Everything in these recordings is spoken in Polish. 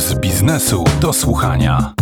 z biznesu do słuchania.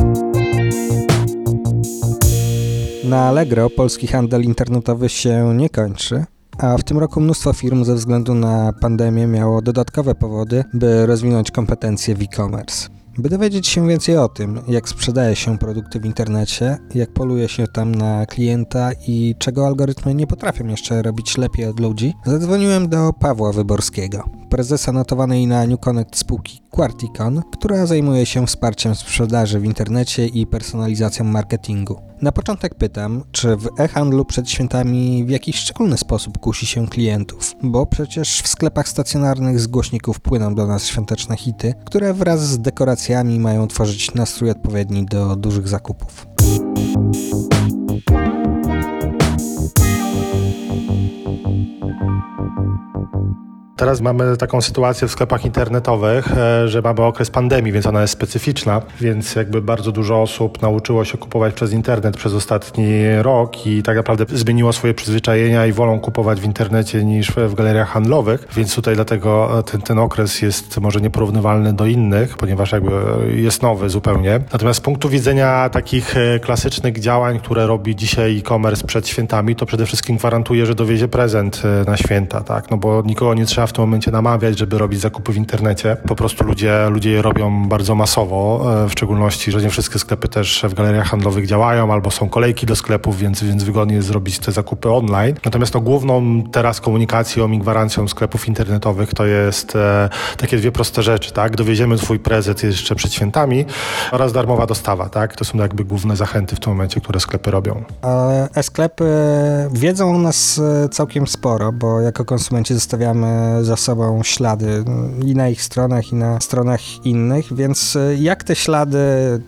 Na Allegro polski handel internetowy się nie kończy, a w tym roku mnóstwo firm ze względu na pandemię miało dodatkowe powody, by rozwinąć kompetencje w e-commerce. By dowiedzieć się więcej o tym, jak sprzedaje się produkty w internecie, jak poluje się tam na klienta i czego algorytmy nie potrafią jeszcze robić lepiej od ludzi, zadzwoniłem do Pawła Wyborskiego, prezesa notowanej na New Connect spółki Quarticon, która zajmuje się wsparciem sprzedaży w internecie i personalizacją marketingu. Na początek pytam, czy w e-handlu przed świętami w jakiś szczególny sposób kusi się klientów, bo przecież w sklepach stacjonarnych z głośników płyną do nas świąteczne hity, które wraz z dekoracjami mają tworzyć nastrój odpowiedni do dużych zakupów. Teraz mamy taką sytuację w sklepach internetowych, e, że mamy okres pandemii, więc ona jest specyficzna, więc jakby bardzo dużo osób nauczyło się kupować przez internet przez ostatni rok i tak naprawdę zmieniło swoje przyzwyczajenia i wolą kupować w internecie niż w galeriach handlowych, więc tutaj dlatego ten, ten okres jest może nieporównywalny do innych, ponieważ jakby jest nowy zupełnie. Natomiast z punktu widzenia takich e, klasycznych działań, które robi dzisiaj e-commerce przed świętami, to przede wszystkim gwarantuje, że dowiezie prezent e, na święta, tak? No bo nikogo nie trzeba w tym momencie namawiać, żeby robić zakupy w internecie. Po prostu ludzie, ludzie je robią bardzo masowo, e, w szczególności, że nie wszystkie sklepy też w galeriach handlowych działają, albo są kolejki do sklepów, więc, więc wygodnie jest zrobić te zakupy online. Natomiast no, główną teraz komunikacją i gwarancją sklepów internetowych to jest e, takie dwie proste rzeczy, tak? Dowieziemy twój prezent jeszcze przed świętami oraz darmowa dostawa, tak? To są jakby główne zachęty w tym momencie, które sklepy robią. E-sklepy wiedzą o nas e, całkiem sporo, bo jako konsumenci zostawiamy za sobą ślady i na ich stronach, i na stronach innych, więc e, jak te ślady,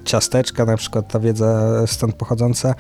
ciasteczka na przykład, ta wiedza stąd pochodząca,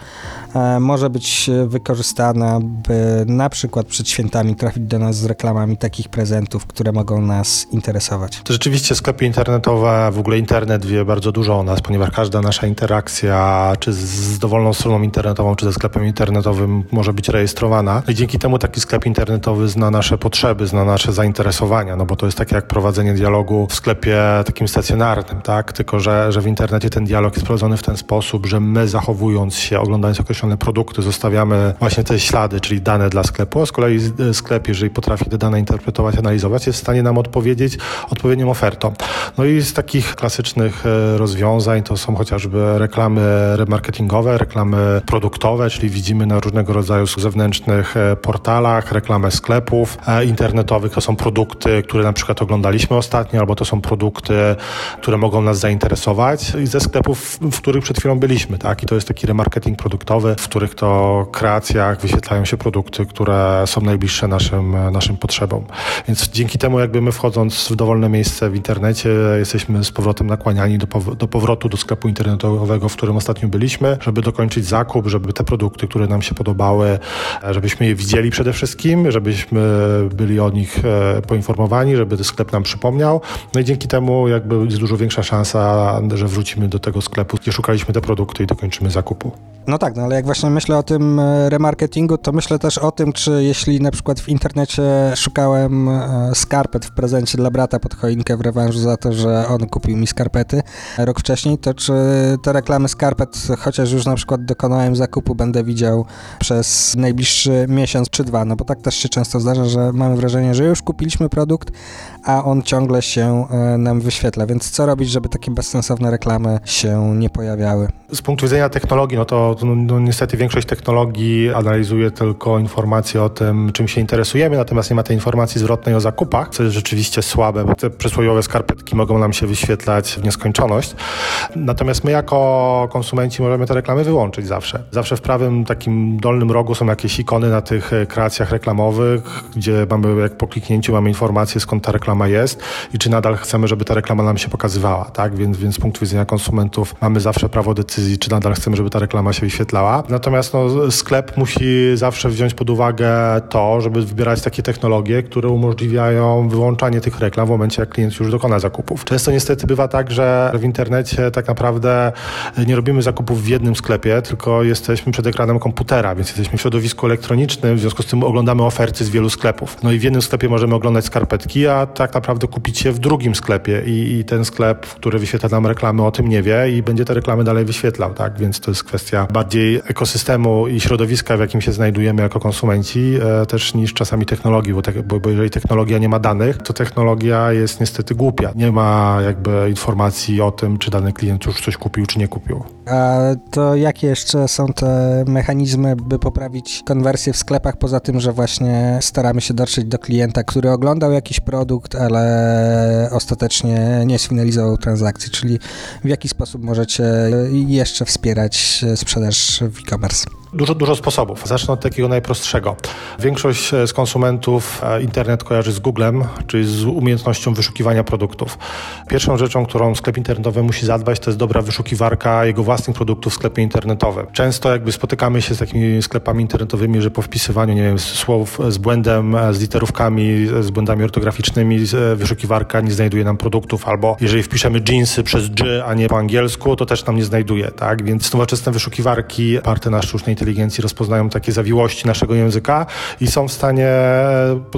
e, może być wykorzystana, by na przykład przed świętami trafić do nas z reklamami takich prezentów, które mogą nas interesować? To rzeczywiście sklepy internetowe, w ogóle internet wie bardzo dużo o nas, ponieważ każda nasza interakcja, czy z dowolną stroną internetową, czy ze sklepem internetowym może być rejestrowana. I dzięki temu taki sklep internetowy zna nasze potrzeby, zna nasze zainteresowania, no bo to jest takie jak prowadzenie dialogu w sklepie takim stacjonarnym, tak? Tylko, że, że w internecie ten dialog jest prowadzony w ten sposób, że my zachowując się, oglądając określone produkty, zostawiamy właśnie te ślady, czyli dane dla sklepu, a z kolei sklep, jeżeli potrafi te dane interpretować, analizować, jest w stanie nam odpowiedzieć odpowiednią ofertą. No i z takich klasycznych e, rozwiązań to są chociażby reklamy remarketingowe, reklamy produktowe, czyli widzimy na różnego rodzaju zewnętrznych e, portalach, reklamę sklepów e, internetowych, to są produkty, które na przykład oglądaliśmy ostatnio, albo to są produkty, które mogą nas zainteresować ze sklepów, w których przed chwilą byliśmy, tak? I to jest taki remarketing produktowy, w których to kreacjach wyświetlają się produkty, które są najbliższe naszym, naszym potrzebom. Więc dzięki temu jakby my wchodząc w dowolne miejsce w internecie, jesteśmy z powrotem nakłaniani do, do powrotu do sklepu internetowego, w którym ostatnio byliśmy, żeby dokończyć zakup, żeby te produkty, które nam się podobały, żebyśmy je widzieli przede wszystkim, żebyśmy byli o nich e, poinformowani, żeby sklep nam przypomniał. No i dzięki temu jakby jest dużo większa szansa, że wrócimy do tego sklepu, gdzie szukaliśmy te produkty i dokończymy zakupu. No tak, no ale jak właśnie myślę o tym e, remarketingu, to myślę też o tym, czy jeśli na przykład w internecie szukałem e, skarpet w prezencie dla brata pod choinkę w rewanżu za to, że on kupił mi skarpety rok wcześniej, to czy te reklamy skarpet, chociaż już na przykład dokonałem zakupu, będę widział przez najbliższy miesiąc czy dwa, no bo tak też się często zdarza, że mamy wrażenie, że już kupiliśmy produkt, a on ciągle się e, nam wyświetla, więc co robić, żeby takie bezsensowne reklamy się nie pojawiały? Z punktu widzenia technologii, no to no, niestety większość technologii analizuje tylko informacje o tym, czym się interesujemy, natomiast nie ma tej informacji zwrotnej o zakupach, co jest rzeczywiście słabe, bo te przysłowiowe skarpetki mogą nam się wyświetlać w nieskończoność. Natomiast my jako konsumenci możemy te reklamy wyłączyć zawsze. Zawsze w prawym takim dolnym rogu są jakieś ikony na tych e, kreacjach reklamowych, gdzie mamy jak po kliknięciu mamy informację skąd ta reklama jest i czy nadal chcemy, żeby ta reklama nam się pokazywała, tak? Więc, więc z punktu widzenia konsumentów mamy zawsze prawo decyzji czy nadal chcemy, żeby ta reklama się wyświetlała. Natomiast no, sklep musi zawsze wziąć pod uwagę to, żeby wybierać takie technologie, które umożliwiają wyłączanie tych reklam w momencie, jak klient już dokona zakupów. Często niestety bywa tak, że w internecie tak naprawdę nie robimy zakupów w jednym sklepie, tylko jesteśmy przed ekranem komputera, więc jesteśmy w środowisku elektronicznym, w związku z tym oglądamy oferty z wielu sklepów. No i w jednym sklepie możemy oglądać skarpetki, a tak naprawdę kupić je w drugim sklepie i, i ten sklep, który wyświetla nam reklamy o tym nie wie i będzie te reklamy dalej wyświetlał, tak? Więc to jest kwestia bardziej ekosystemu i środowiska, w jakim się znajdujemy jako konsumenci, e, też niż czasami technologii, bo, te, bo, bo jeżeli technologia nie ma danych, to technologia jest niestety głupia. Nie ma jakby informacji o tym, czy dany klient już coś kupił, czy nie kupił. A to jakie jeszcze są te mechanizmy, by poprawić konwersję w sklepach, poza tym, że właśnie staramy się dotrzeć do klienta, który oglądał jakiś produkt, ale ostatecznie nie sfinalizował transakcji, czyli w jaki sposób możecie jeszcze wspierać sprzedaż w e-commerce? Dużo, dużo sposobów. Zacznę od takiego najprostszego. Większość z konsumentów e, internet kojarzy z Googlem, czyli z umiejętnością wyszukiwania produktów. Pierwszą rzeczą, którą sklep internetowy musi zadbać, to jest dobra wyszukiwarka jego własnych produktów w sklepie internetowym. Często jakby spotykamy się z takimi sklepami internetowymi, że po wpisywaniu, nie wiem, słów z błędem, z literówkami, z błędami ortograficznymi, wyszukiwarka nie znajduje nam produktów, albo jeżeli wpiszemy jeansy przez G, a nie po angielsku, to też nam nie znajduje, tak? Więc nowoczesne wyszukiwarki oparte na sztucznej inteligencji rozpoznają takie zawiłości naszego języka i są w stanie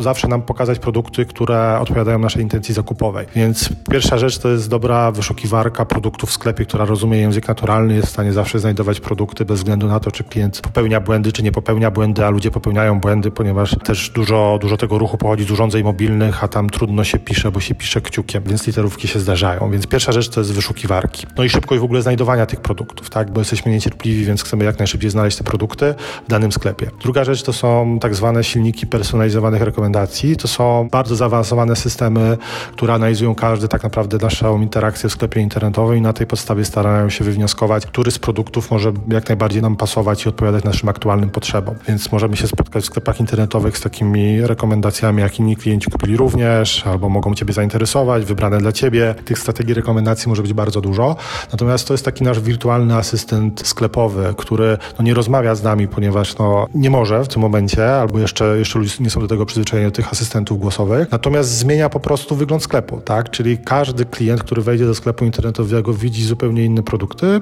zawsze nam pokazać produkty, które odpowiadają naszej intencji zakupowej. Więc pierwsza rzecz to jest dobra wyszukiwarka produktów w sklepie, która rozumie język naturalny, jest w stanie zawsze znajdować produkty bez względu na to, czy klient popełnia błędy, czy nie popełnia błędy, a ludzie popełniają błędy, ponieważ też dużo, dużo tego ruchu pochodzi z urządzeń mobilnych, a tam trudno się pisze, bo się pisze kciukiem, więc literówki się zdarzają. Więc pierwsza rzecz to jest wyszukiwarki. No i szybkość w ogóle znajdowania tych produktów, tak? Bo jesteśmy niecierpliwi, więc chcemy jak najszybciej znaleźć te produkty w danym sklepie. Druga rzecz to są tak zwane silniki personalizowanych rekomendacji. To są bardzo zaawansowane systemy, które analizują każdy tak naprawdę naszą interakcję w sklepie internetowym i na tej podstawie starają się wywnioskować, który z produktów może jak najbardziej nam pasować i odpowiadać naszym aktualnym potrzebom. Więc możemy się spotkać w sklepach internetowych z takimi rekomendacjami, jak inni klienci kupili również, albo mogą Ciebie zainteresować, wybrane dla Ciebie. Tych strategii rekomendacji może być bardzo dużo. Natomiast to jest taki nasz wirtualny asystent sklepowy, który no, nie rozmawia rozmawia z nami, ponieważ no, nie może w tym momencie, albo jeszcze, jeszcze ludzie nie są do tego przyzwyczajeni, do tych asystentów głosowych. Natomiast zmienia po prostu wygląd sklepu, tak? Czyli każdy klient, który wejdzie do sklepu internetowego, widzi zupełnie inne produkty,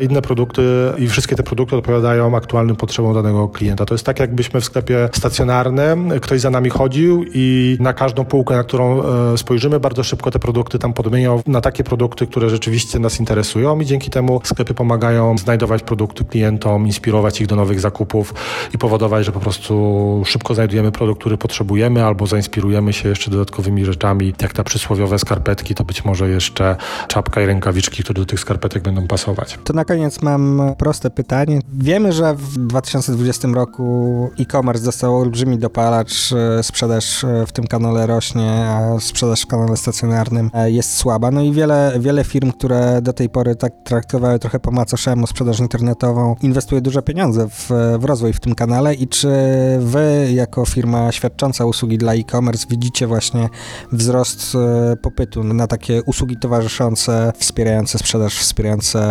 inne produkty i wszystkie te produkty odpowiadają aktualnym potrzebom danego klienta. To jest tak, jakbyśmy w sklepie stacjonarnym, ktoś za nami chodził i na każdą półkę, na którą e, spojrzymy, bardzo szybko te produkty tam podmienią na takie produkty, które rzeczywiście nas interesują i dzięki temu sklepy pomagają znajdować produkty klientom, inspirować ich do nowych zakupów i powodować, że po prostu szybko znajdujemy produkt, który potrzebujemy, albo zainspirujemy się jeszcze dodatkowymi rzeczami, jak te przysłowiowe skarpetki, to być może jeszcze czapka i rękawiczki, które do tych skarpetek będą pasować. To na koniec mam proste pytanie. Wiemy, że w 2020 roku e-commerce dostał olbrzymi dopalacz, e, sprzedaż e, w tym kanale rośnie, a sprzedaż w kanale stacjonarnym e, jest słaba. No i wiele, wiele firm, które do tej pory tak traktowały trochę po macoszemu sprzedaż internetową, inwestuje duże pieniądze w, w rozwój w tym kanale i czy wy jako firma świadcząca usługi dla e-commerce widzicie właśnie wzrost e, popytu na takie usługi towarzyszące, wspierające sprzedaż, wspierające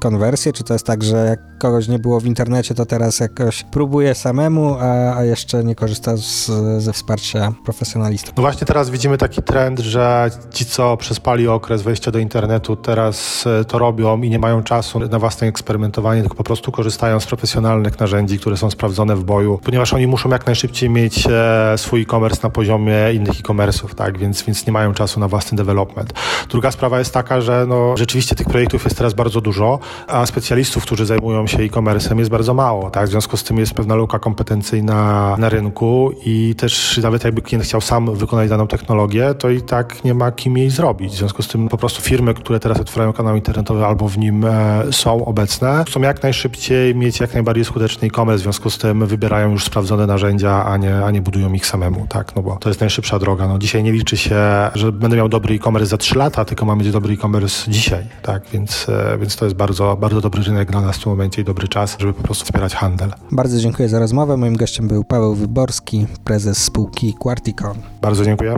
konwersję, czy to jest tak, że jak kogoś nie było w internecie, to teraz jakoś próbuje samemu, a, a jeszcze nie korzysta z, ze wsparcia profesjonalistów? No właśnie teraz widzimy taki trend, że ci, co przespali okres wejścia do internetu, teraz e, to robią i nie mają czasu na własne eksperymentowanie, tylko po prostu korzystają z profesjonalistów profesjonalnych narzędzi, które są sprawdzone w boju, ponieważ oni muszą jak najszybciej mieć e, swój e-commerce na poziomie innych e-commerce'ów, tak, więc, więc nie mają czasu na własny development. Druga sprawa jest taka, że no, rzeczywiście tych projektów jest teraz bardzo dużo, a specjalistów, którzy zajmują się e-commerce'em jest bardzo mało, tak, w związku z tym jest pewna luka kompetencyjna na rynku i też nawet jakby klient chciał sam wykonać daną technologię, to i tak nie ma kim jej zrobić. W związku z tym po prostu firmy, które teraz otwierają kanał internetowy albo w nim e, są obecne, chcą jak najszybciej mieć jak najbardziej skuteczny e-commerce, w związku z tym wybierają już sprawdzone narzędzia, a nie, a nie budują ich samemu, tak, no bo to jest najszybsza droga. No dzisiaj nie liczy się, że będę miał dobry e-commerce za 3 lata, tylko mam mieć dobry e-commerce dzisiaj, tak, więc, e, więc to jest bardzo, bardzo dobry rynek dla nas w tym momencie i dobry czas, żeby po prostu wspierać handel. Bardzo dziękuję za rozmowę. Moim gościem był Paweł Wyborski, prezes spółki Quarticon. Bardzo dziękuję.